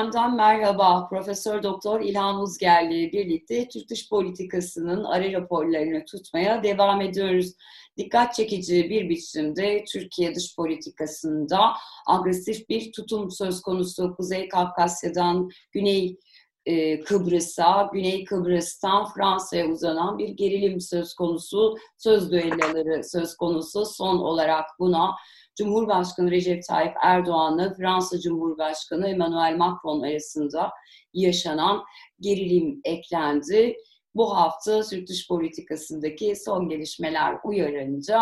FM'den merhaba. Profesör Doktor İlhan Uzgerli birlikte Türk dış politikasının ara raporlarını tutmaya devam ediyoruz. Dikkat çekici bir biçimde Türkiye dış politikasında agresif bir tutum söz konusu. Kuzey Kafkasya'dan Güney e, Kıbrıs'a, Güney Kıbrıs'tan Fransa'ya uzanan bir gerilim söz konusu, söz düelloları söz konusu. Son olarak buna Cumhurbaşkanı Recep Tayyip Erdoğan'la Fransa Cumhurbaşkanı Emmanuel Macron arasında yaşanan gerilim eklendi. Bu hafta Türk dış politikasındaki son gelişmeler uyarınca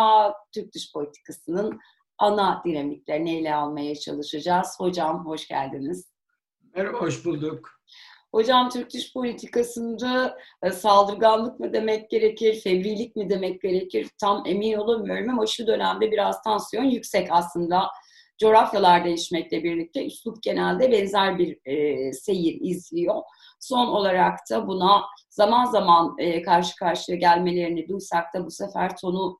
Türk dış politikasının ana dinamiklerini ele almaya çalışacağız. Hocam hoş geldiniz. Merhaba, hoş bulduk. Hocam Türk dış politikasında e, saldırganlık mı demek gerekir, fevrilik mi demek gerekir tam emin olamıyorum ama şu dönemde biraz tansiyon yüksek aslında. Coğrafyalar değişmekle birlikte üslup genelde benzer bir e, seyir izliyor. Son olarak da buna zaman zaman e, karşı karşıya gelmelerini duysak da bu sefer tonu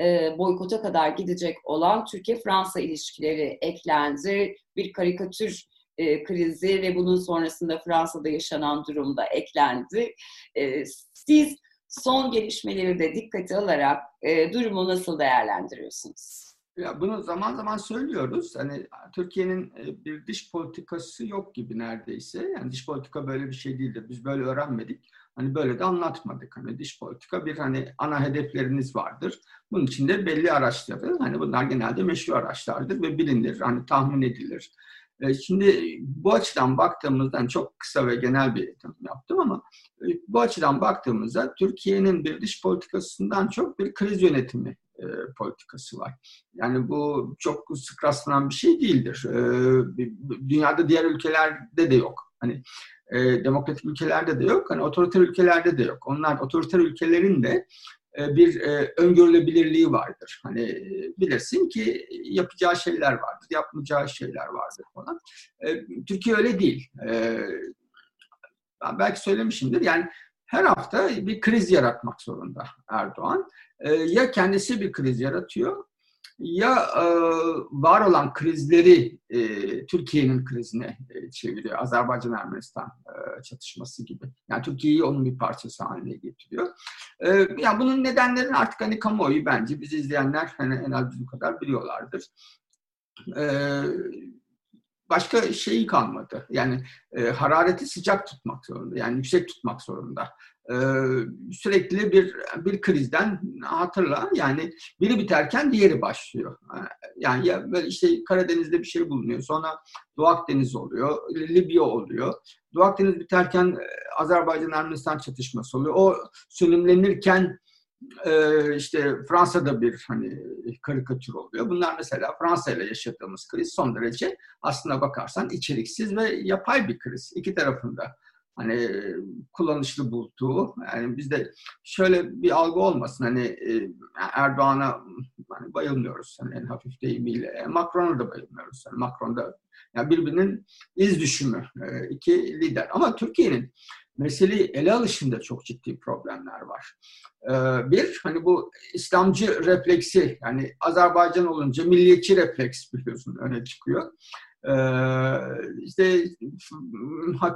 e, boykota kadar gidecek olan Türkiye-Fransa ilişkileri eklendi. Bir karikatür e, krizi ve bunun sonrasında Fransa'da yaşanan durumda eklendi. E, siz son gelişmeleri de dikkate alarak e, durumu nasıl değerlendiriyorsunuz? Ya bunu zaman zaman söylüyoruz. Hani Türkiye'nin e, bir dış politikası yok gibi neredeyse. Yani dış politika böyle bir şey değildir. Biz böyle öğrenmedik. Hani böyle de anlatmadık. Hani dış politika bir hani ana hedefleriniz vardır. Bunun içinde belli araçları, hani bunlar genelde meşru araçlardır ve bilinir, hani tahmin edilir. E, şimdi bu açıdan baktığımızda hani çok kısa ve genel bir tanım yaptım ama e, bu açıdan baktığımızda Türkiye'nin bir dış politikasından çok bir kriz yönetimi e, politikası var. Yani bu çok sık rastlanan bir şey değildir. dünyada diğer ülkelerde de yok. Hani demokratik ülkelerde de yok. Hani otoriter ülkelerde de yok. Onlar otoriter ülkelerin de e, bir e, öngörülebilirliği vardır. Hani e, bilirsin ki yapacağı şeyler vardır, yapmayacağı şeyler vardır falan. Türkiye öyle değil. Ben belki söylemişimdir. Yani her hafta bir kriz yaratmak zorunda Erdoğan. Ya kendisi bir kriz yaratıyor ya e, var olan krizleri e, Türkiye'nin krizine e, çeviriyor. Azerbaycan-Ermenistan e, çatışması gibi. Yani Türkiye'yi onun bir parçası haline getiriyor. E, yani bunun nedenlerini artık hani kamuoyu bence biz izleyenler hani en az bizim kadar biliyorlardır. E, başka şeyi kalmadı. Yani e, harareti sıcak tutmak zorunda. Yani yüksek tutmak zorunda. E, sürekli bir bir krizden hatırla. Yani biri biterken diğeri başlıyor. Yani ya böyle işte Karadeniz'de bir şey bulunuyor. Sonra Doğu Akdeniz oluyor. Libya oluyor. Doğu Akdeniz biterken e, Azerbaycan-Ermenistan çatışması oluyor. O sönümlenirken e, işte Fransa'da bir hani karikatür oluyor. Bunlar mesela Fransa ile yaşadığımız kriz son derece aslına bakarsan içeriksiz ve yapay bir kriz. İki tarafında hani kullanışlı bulduğu yani bizde şöyle bir algı olmasın hani e, Erdoğan'a hani bayılmıyoruz hani en hafif deyimiyle Macron'a da bayılmıyoruz yani Macron da yani birbirinin iz düşümü e, iki lider ama Türkiye'nin meseleyi ele alışında çok ciddi problemler var. Bir, hani bu İslamcı refleksi, yani Azerbaycan olunca milliyetçi refleks biliyorsun öne çıkıyor. Ee, işte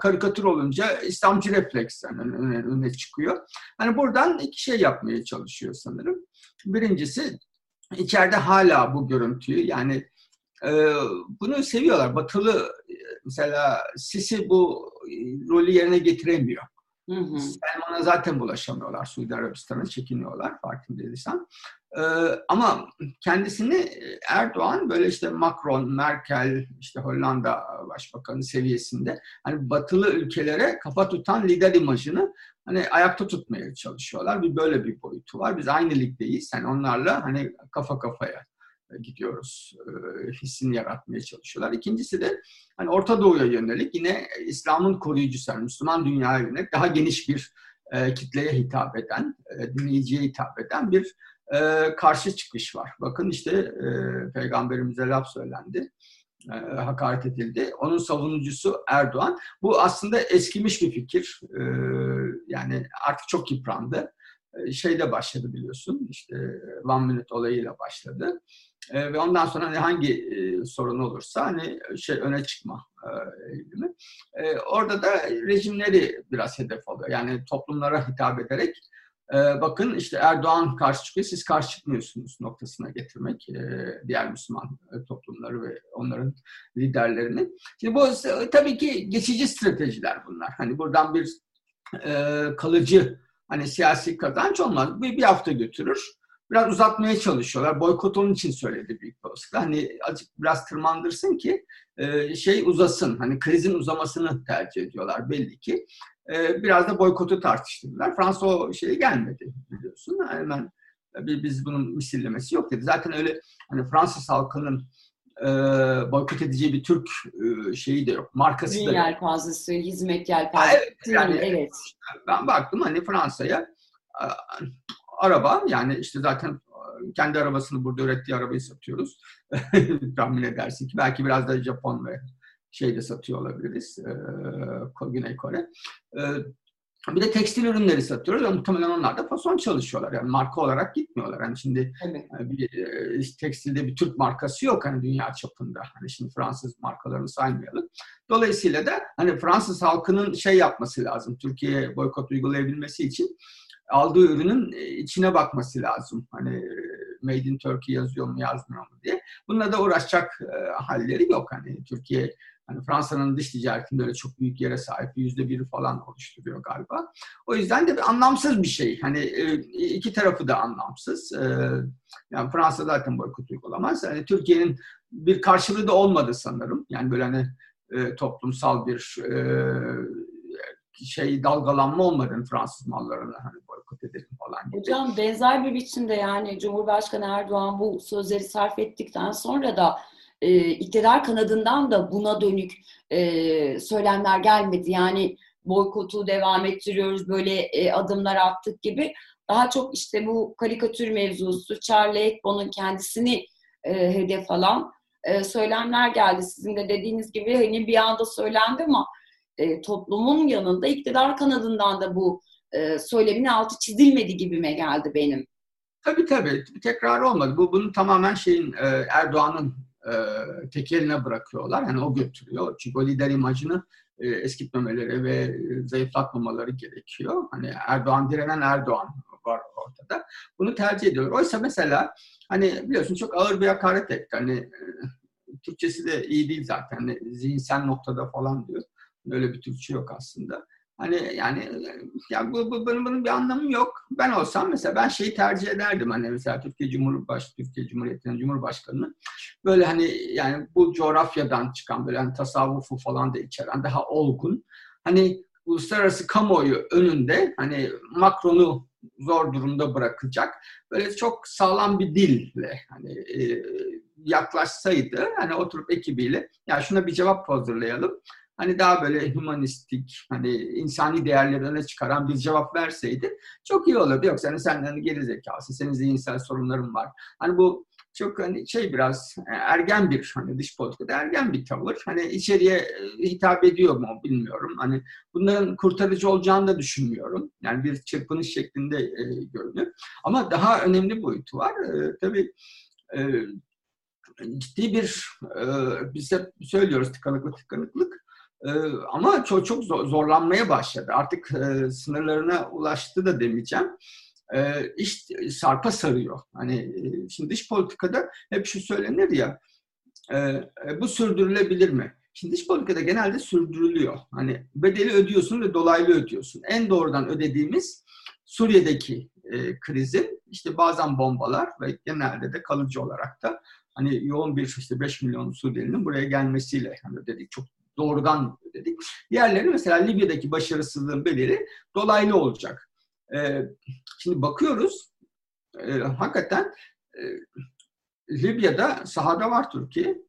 karikatür olunca İslamcı refleks yani öne, çıkıyor. Hani buradan iki şey yapmaya çalışıyor sanırım. Birincisi içeride hala bu görüntüyü yani e, bunu seviyorlar. Batılı mesela Sisi bu rolü yerine getiremiyor. Hı hı. Selman'a zaten bulaşamıyorlar. Suudi Arabistan'a çekiniyorlar farkındaysan. Ee, ama kendisini Erdoğan böyle işte Macron, Merkel, işte Hollanda Başbakanı seviyesinde hani batılı ülkelere kafa tutan lider imajını hani ayakta tutmaya çalışıyorlar. Bir böyle bir boyutu var. Biz aynı ligdeyiz. Yani onlarla hani kafa kafaya gidiyoruz e, hissini yaratmaya çalışıyorlar. İkincisi de hani Orta Doğu'ya yönelik yine İslam'ın koruyucusu, Müslüman dünyaya yönelik daha geniş bir kitleye hitap eden, e, dinleyiciye hitap eden bir karşı çıkış var. Bakın işte e, Peygamberimize laf söylendi hakaret edildi. Onun savunucusu Erdoğan. Bu aslında eskimiş bir fikir. Yani artık çok yıprandı. Şeyde başladı biliyorsun. İşte One Minute olayıyla başladı. E, ve ondan sonra hani hangi e, sorun olursa hani şey öne çıkma e, eğilimi. E, orada da rejimleri biraz hedef alıyor. Yani toplumlara hitap ederek e, bakın işte Erdoğan karşı çıkıyor, siz karşı çıkmıyorsunuz noktasına getirmek e, diğer Müslüman e, toplumları ve onların liderlerini. Şimdi bu e, tabii ki geçici stratejiler bunlar. Hani buradan bir e, kalıcı hani siyasi kazanç olmaz. Bir, bir hafta götürür biraz uzatmaya çalışıyorlar. Boykot onun için söyledi büyük olasılıkla. Hani azıcık biraz tırmandırsın ki e, şey uzasın. Hani krizin uzamasını tercih ediyorlar belli ki. E, biraz da boykotu tartıştırdılar. Fransa o şeye gelmedi biliyorsun. Hemen biz bunun misillemesi yok dedi. Zaten öyle hani Fransız halkının e, boykot edeceği bir Türk e, şeyi de yok. Markası Ürün da yok. yelpazesi, hizmet yelpazesi. Evet, yani, evet. Ben baktım hani Fransa'ya araba yani işte zaten kendi arabasını burada ürettiği arabayı satıyoruz. Tahmin edersin ki belki biraz da Japon ve şeyde satıyor olabiliriz. E, Güney Kore. E, bir de tekstil ürünleri satıyoruz ve muhtemelen onlar da fason çalışıyorlar. Yani marka olarak gitmiyorlar. Hani şimdi evet. bir, e, tekstilde bir Türk markası yok hani dünya çapında. Hani şimdi Fransız markalarını saymayalım. Dolayısıyla da hani Fransız halkının şey yapması lazım. Türkiye'ye boykot uygulayabilmesi için aldığı ürünün e, içine bakması lazım. Hani e, Made in Turkey yazıyor mu yazmıyor mu diye. Bununla da uğraşacak e, halleri yok. Hani Türkiye hani Fransa'nın dış ticaretinde öyle çok büyük yere sahip. Yüzde biri falan oluşturuyor galiba. O yüzden de bir anlamsız bir şey. Hani iki tarafı da anlamsız. Yani Fransa zaten boykot uygulamaz. Yani Türkiye'nin bir karşılığı da olmadı sanırım. Yani böyle hani toplumsal bir şey dalgalanma olmadı Fransız mallarına hani boykot edelim falan gibi. Hocam benzer bir biçimde yani Cumhurbaşkanı Erdoğan bu sözleri sarf ettikten sonra da e, iktidar kanadından da buna dönük e, söylemler gelmedi. Yani boykotu devam ettiriyoruz, böyle e, adımlar attık gibi. Daha çok işte bu karikatür mevzusu, Charlie Hebdo'nun kendisini e, hedef alan e, söylemler geldi. Sizin de dediğiniz gibi hani bir anda söylendi ama e, toplumun yanında iktidar kanadından da bu e, altı çizilmedi gibime geldi benim. Tabii tabii. Tekrar olmadı. Bu bunun tamamen şeyin e, Erdoğan'ın e, tekeline bırakıyorlar. Yani o götürüyor. Çünkü o lider imajını e, eskitmemeleri ve zayıflatmamaları gerekiyor. Hani Erdoğan direnen Erdoğan var ortada. Bunu tercih ediyorlar. Oysa mesela hani biliyorsun çok ağır bir hakaret etti. Hani e, Türkçesi de iyi değil zaten. Hani zihinsel noktada falan diyor. Öyle bir Türkçe yok aslında. Hani yani ya bu, bu bunun, bunun bir anlamı yok. Ben olsam mesela ben şeyi tercih ederdim hani mesela Türkiye Cumhurbaşkanı Türkiye Cumhuriyeti'nin Cumhurbaşkanı böyle hani yani bu coğrafyadan çıkan böyle hani tasavvufu falan da içeren daha olgun hani uluslararası kamuoyu önünde hani Macron'u zor durumda bırakacak böyle çok sağlam bir dille hani e, yaklaşsaydı hani oturup ekibiyle ya şuna bir cevap hazırlayalım hani daha böyle humanistik, hani insani değerleri çıkaran bir cevap verseydi çok iyi olurdu. Yoksa hani sen hani geri zekası, senin zihinsel sorunların var. Hani bu çok hani şey biraz e, ergen bir hani dış politikada ergen bir tavır. Hani içeriye e, hitap ediyor mu bilmiyorum. Hani bunların kurtarıcı olacağını da düşünmüyorum. Yani bir çırpınış şeklinde e, görünüyor. Ama daha önemli boyutu var. E, tabii e, ciddi bir e, biz hep söylüyoruz tıkanıklık tıkanıklık ee, ama çok çok zorlanmaya başladı. Artık e, sınırlarına ulaştı da demeyeceğim. E, iş sarpa sarıyor. Hani e, şimdi dış politikada hep şu söylenir ya, e, e, bu sürdürülebilir mi? Şimdi dış politikada genelde sürdürülüyor. Hani bedeli ödüyorsun ve dolaylı ödüyorsun. En doğrudan ödediğimiz Suriye'deki e, krizin işte bazen bombalar ve genelde de kalıcı olarak da hani yoğun bir işte 5 milyon Suriyelinin buraya gelmesiyle hani ödedik. Çok doğrudan dedik. Diğerleri mesela Libya'daki başarısızlığın bedeli dolaylı olacak. Ee, şimdi bakıyoruz e, hakikaten e, Libya'da sahada var Türkiye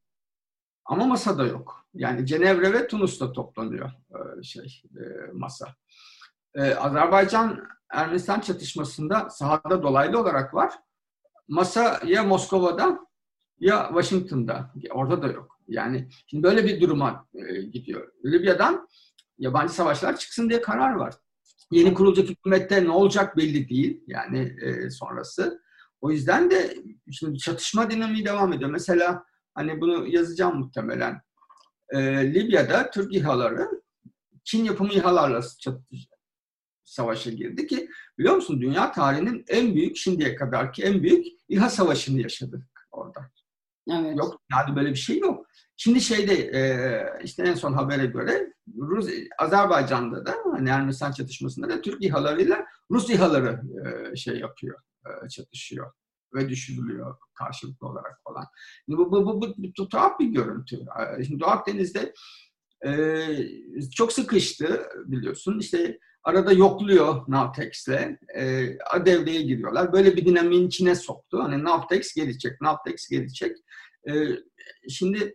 ama masada yok. Yani Cenevre ve Tunus'ta toplanıyor e, şey masa. Azerbaycan Ermenistan çatışmasında sahada dolaylı olarak var. Masa ya Moskova'da ya Washington'da. Orada da yok. Yani şimdi böyle bir duruma e, gidiyor. Libya'dan yabancı savaşlar çıksın diye karar var. Yeni kurulacak hükümette ne olacak belli değil yani e, sonrası. O yüzden de şimdi çatışma dinamiği devam ediyor. Mesela hani bunu yazacağım muhtemelen. Ee, Libya'da Türk İHA'ları Çin yapımı İHA'larla savaşa girdi ki biliyor musun dünya tarihinin en büyük şimdiye kadarki en büyük İHA savaşını yaşadık orada. Evet. Yok yani böyle bir şey yok. Şimdi şeyde e, işte en son habere göre Rus Azerbaycan'da da hani Ermenistan çatışmasında da Türk İHA'larıyla Rus İHA'ları e, şey yapıyor, e, çatışıyor ve düşürülüyor karşılıklı olarak falan. Bu, bu, bu, bu, bu tuhaf bir görüntü. Şimdi Doğu Akdeniz'de e, çok sıkıştı biliyorsun. İşte arada yokluyor Navtex'le. E, devreye giriyorlar. Böyle bir dinamiğin içine soktu. Hani Navtex gelecek, Navtex gelecek. E, şimdi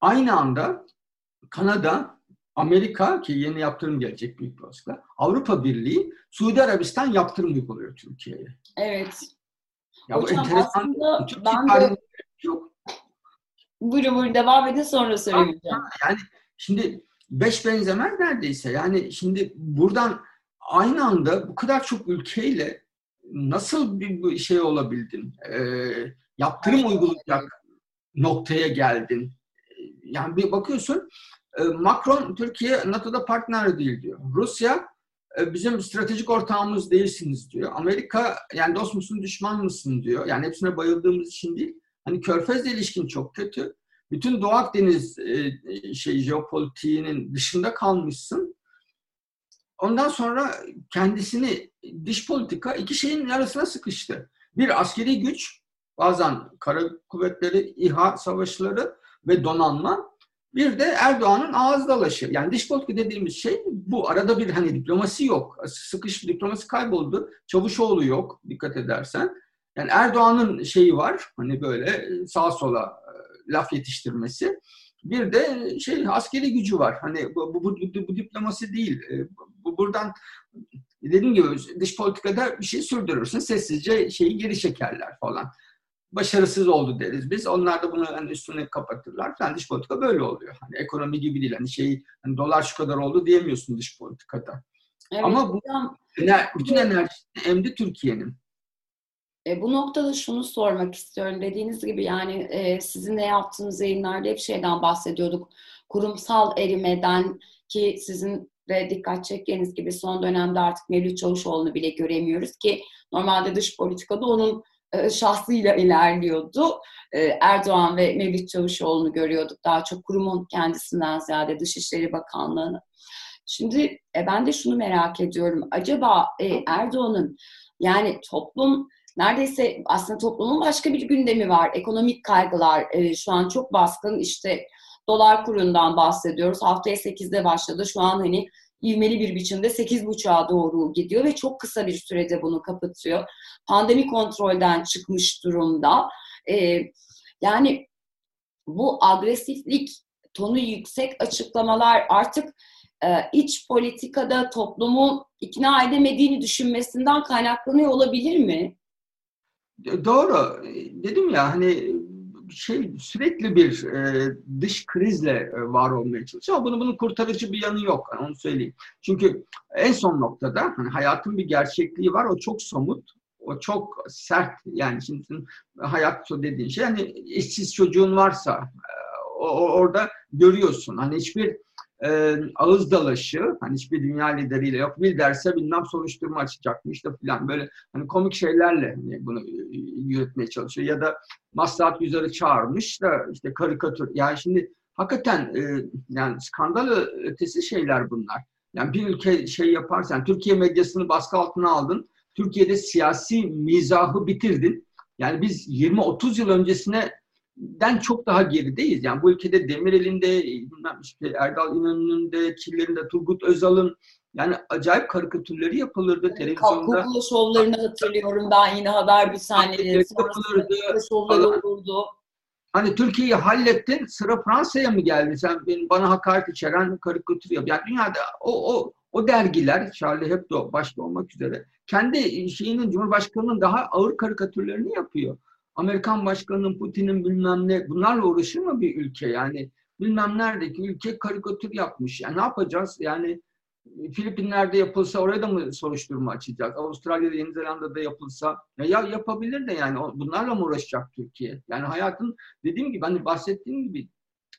aynı anda Kanada, Amerika ki yeni yaptırım gelecek büyük olasılıkla. Avrupa Birliği, Suudi Arabistan yaptırım uyguluyor Türkiye'ye. Evet. Ya Hocam bu enteresan. Aslında ben de... Yok. Buyurun buyurun devam edin sonra söyleyeceğim. Yani şimdi beş benzemez neredeyse. Yani şimdi buradan aynı anda bu kadar çok ülkeyle nasıl bir şey olabildin? Ee, yaptırım uygulayacak noktaya geldin. Yani bir bakıyorsun e, Macron Türkiye NATO'da partner değil diyor. Rusya e, bizim stratejik ortağımız değilsiniz diyor. Amerika yani dost musun düşman mısın diyor. Yani hepsine bayıldığımız için değil. Hani Körfez'le ilişkin çok kötü. Bütün Doğu Akdeniz e, şey jeopolitiğinin dışında kalmışsın. Ondan sonra kendisini dış politika iki şeyin arasına sıkıştı. Bir askeri güç, bazen kara kuvvetleri, İHA savaşları ve donanma. Bir de Erdoğan'ın ağız dalaşı. Yani dış politika dediğimiz şey bu. Arada bir hani diplomasi yok. Sıkış diplomasi kayboldu. Çavuşoğlu yok dikkat edersen. Yani Erdoğan'ın şeyi var. Hani böyle sağa sola e, laf yetiştirmesi. Bir de şey askeri gücü var. Hani bu, bu, bu, bu diplomasi değil. E, bu, buradan dediğim gibi dış politikada bir şey sürdürürsün. Sessizce şeyi geri çekerler falan başarısız oldu deriz biz. Onlar da bunu hani üstüne kapatırlar. Yani dış politika böyle oluyor. Hani ekonomi gibi değil. Hani şey hani dolar şu kadar oldu diyemiyorsun dış politikada. Evet, Ama bu ener, bütün enerji emdi Türkiye'nin. E, bu noktada şunu sormak istiyorum. Dediğiniz gibi yani e, sizin ne yaptığınız yayınlarda hep şeyden bahsediyorduk. Kurumsal erimeden ki sizin de dikkat çektiğiniz gibi son dönemde artık Mevlüt Çavuşoğlu'nu bile göremiyoruz ki normalde dış politikada onun e, şahsıyla ilerliyordu. E, Erdoğan ve Mevlüt Çavuşoğlu'nu görüyorduk. Daha çok kurumun kendisinden ziyade Dışişleri Bakanlığı'nı. Şimdi e, ben de şunu merak ediyorum. Acaba Erdoğan'ın yani toplum neredeyse aslında toplumun başka bir gündemi var. Ekonomik kaygılar şu an çok baskın. İşte dolar kurundan bahsediyoruz. Haftaya 8'de başladı. Şu an hani ivmeli bir biçimde 8.5'a doğru gidiyor ve çok kısa bir sürede bunu kapatıyor. Pandemi kontrolden çıkmış durumda. Ee, yani bu agresiflik, tonu yüksek açıklamalar artık e, iç politikada toplumu ikna edemediğini düşünmesinden kaynaklanıyor olabilir mi? Doğru. Dedim ya hani şey sürekli bir e, dış krizle e, var olmaya çalışıyor ama bunun, bunun kurtarıcı bir yanı yok. Yani onu söyleyeyim. Çünkü en son noktada hani hayatın bir gerçekliği var. O çok somut. O çok sert. Yani şimdi hayat dediğin şey hani işsiz çocuğun varsa e, o, orada görüyorsun. Hani hiçbir e, ağız dalaşı, hani hiçbir dünya lideriyle yok. Bir derse bilmem soruşturma açacakmış da filan böyle hani komik şeylerle hani bunu e, yürütmeye çalışıyor. Ya da maslahat yüzleri çağırmış da işte karikatür. Yani şimdi hakikaten e, yani skandal ötesi şeyler bunlar. Yani bir ülke şey yaparsan, Türkiye medyasını baskı altına aldın, Türkiye'de siyasi mizahı bitirdin. Yani biz 20-30 yıl öncesine den çok daha gerideyiz. Yani bu ülkede Demirel'in de, işte Erdal İnan'ın da, Killer'in de, Turgut Özal'ın yani acayip karikatürleri yapılırdı evet, televizyonda. Kukla şovlarını hatırlıyorum ben yine haber bir saniye. Yapılırdı. Şovları olurdu. Hani Türkiye'yi hallettin, sıra Fransa'ya mı geldi? Sen benim, bana hakaret içeren karikatür yap. Yani dünyada o, o, o dergiler, Charlie Hebdo başta olmak üzere, kendi şeyinin, Cumhurbaşkanı'nın daha ağır karikatürlerini yapıyor. Amerikan başkanının, Putin'in bilmem ne bunlarla uğraşır mı bir ülke yani? Bilmem neredeki ülke karikatür yapmış. Yani ne yapacağız? Yani Filipinler'de yapılsa oraya da mı soruşturma açacak? Avustralya'da, Yeni Zelanda'da yapılsa ya, ya yapabilir de yani bunlarla mı uğraşacak Türkiye? Yani hayatın dediğim gibi hani bahsettiğim gibi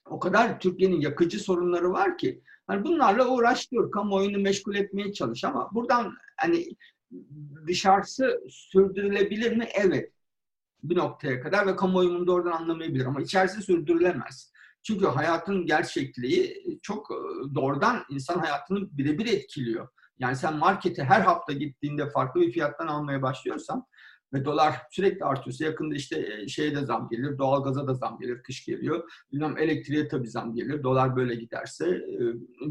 o kadar Türkiye'nin yakıcı sorunları var ki hani bunlarla uğraş diyor, kamuoyunu meşgul etmeye çalış ama buradan hani dışarısı sürdürülebilir mi? Evet. Bir noktaya kadar ve kamuoyunun da oradan anlamayabilir ama içerisi sürdürülemez. Çünkü hayatın gerçekliği çok e, doğrudan insan hayatını birebir etkiliyor. Yani sen markete her hafta gittiğinde farklı bir fiyattan almaya başlıyorsan ve dolar sürekli artıyorsa yakında işte e, şeye de zam gelir, doğalgaza da zam gelir, kış geliyor. Bilmem elektriğe tabii zam gelir, dolar böyle giderse e,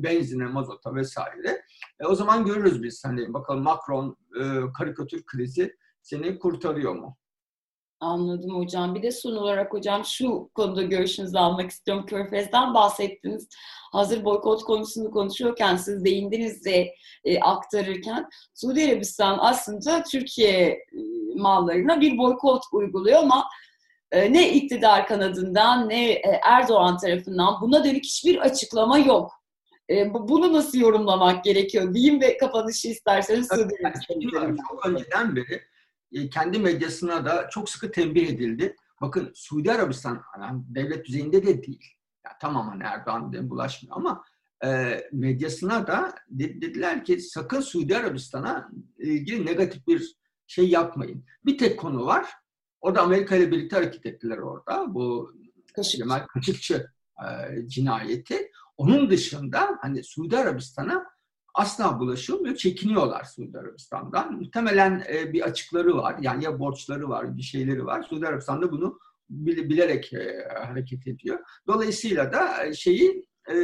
benzine, mazota vesaire. E, o zaman görürüz biz hani bakalım Macron karikatür krizi seni kurtarıyor mu? Anladım hocam. Bir de son olarak hocam şu konuda görüşünüzü almak istiyorum. Körfez'den bahsettiniz. Hazır boykot konusunu konuşuyorken siz değindiniz de e, aktarırken Suudi Arabistan aslında Türkiye e, mallarına bir boykot uyguluyor ama e, ne iktidar kanadından ne e, Erdoğan tarafından buna dönük hiçbir açıklama yok. E, bunu nasıl yorumlamak gerekiyor diyeyim ve kapanışı isterseniz Suudi Arabistan'dan. Çok önceden beri kendi medyasına da çok sıkı tembih edildi. Bakın Suudi Arabistan yani devlet düzeyinde de değil. Yani tamam hani Erdoğan bulaşmıyor ama e, medyasına da dediler ki sakın Suudi Arabistan'a ilgili negatif bir şey yapmayın. Bir tek konu var. O da Amerika ile birlikte hareket ettiler orada. Bu. Cemal Kaşıkçı e, cinayeti. Onun dışında hani Suudi Arabistan'a asla bulaşılmıyor. Çekiniyorlar Suudi Arabistan'dan. Muhtemelen e, bir açıkları var. Yani ya borçları var, bir şeyleri var. Suudi Arabistan da bunu bilerek e, hareket ediyor. Dolayısıyla da e, şeyi e,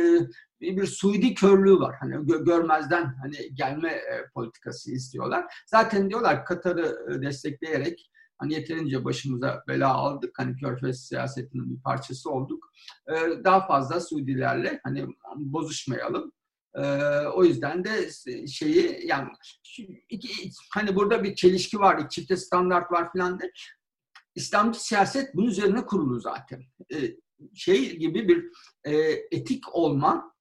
bir Suudi körlüğü var. Hani gö- görmezden hani gelme e, politikası istiyorlar. Zaten diyorlar Katar'ı e, destekleyerek hani yeterince başımıza bela aldık. Hani Körfez siyasetinin bir parçası olduk. E, daha fazla Suudilerle hani bozuşmayalım. O yüzden de şeyi yani iki, hani burada bir çelişki var, çifte standart var filan de. İslamcı siyaset bunun üzerine kurulu zaten. Şey gibi bir etik olma,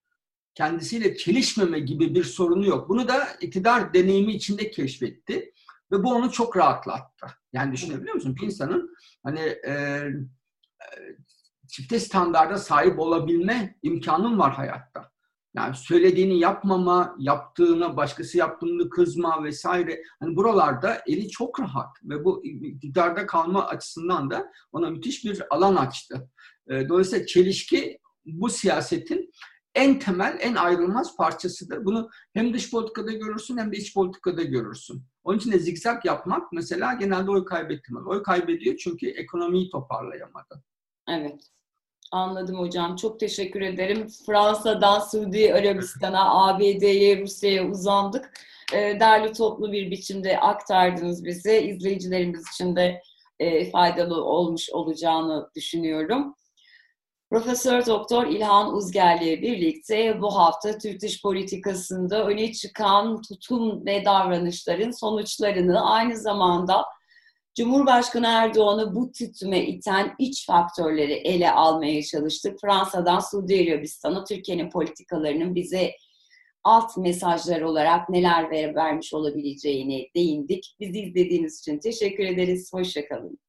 kendisiyle çelişmeme gibi bir sorunu yok. Bunu da iktidar deneyimi içinde keşfetti ve bu onu çok rahatlattı. Yani düşünebiliyor musun? Bir insanın hani e, e, çifte standarda sahip olabilme imkanın var hayatta. Yani söylediğini yapmama, yaptığına başkası yaptığını kızma vesaire. Hani buralarda eli çok rahat ve bu iktidarda kalma açısından da ona müthiş bir alan açtı. Ee, dolayısıyla çelişki bu siyasetin en temel, en ayrılmaz parçasıdır. Bunu hem dış politikada görürsün hem de iç politikada görürsün. Onun için de zikzak yapmak mesela genelde oy kaybettirmez. Oy kaybediyor çünkü ekonomiyi toparlayamadı. Evet. Anladım hocam. Çok teşekkür ederim. Fransa'dan Suudi Arabistan'a, ABD'ye, Rusya'ya uzandık. Ee, derli toplu bir biçimde aktardınız bize. İzleyicilerimiz için de e, faydalı olmuş olacağını düşünüyorum. Profesör Doktor İlhan Uzgerli ile birlikte bu hafta Türk dış politikasında öne çıkan tutum ve davranışların sonuçlarını aynı zamanda Cumhurbaşkanı Erdoğan'ı bu tütüme iten iç faktörleri ele almaya çalıştık. Fransa'dan Suudi Arabistan'a Türkiye'nin politikalarının bize alt mesajlar olarak neler vermiş olabileceğini değindik. Bizi izlediğiniz için teşekkür ederiz. Hoşçakalın.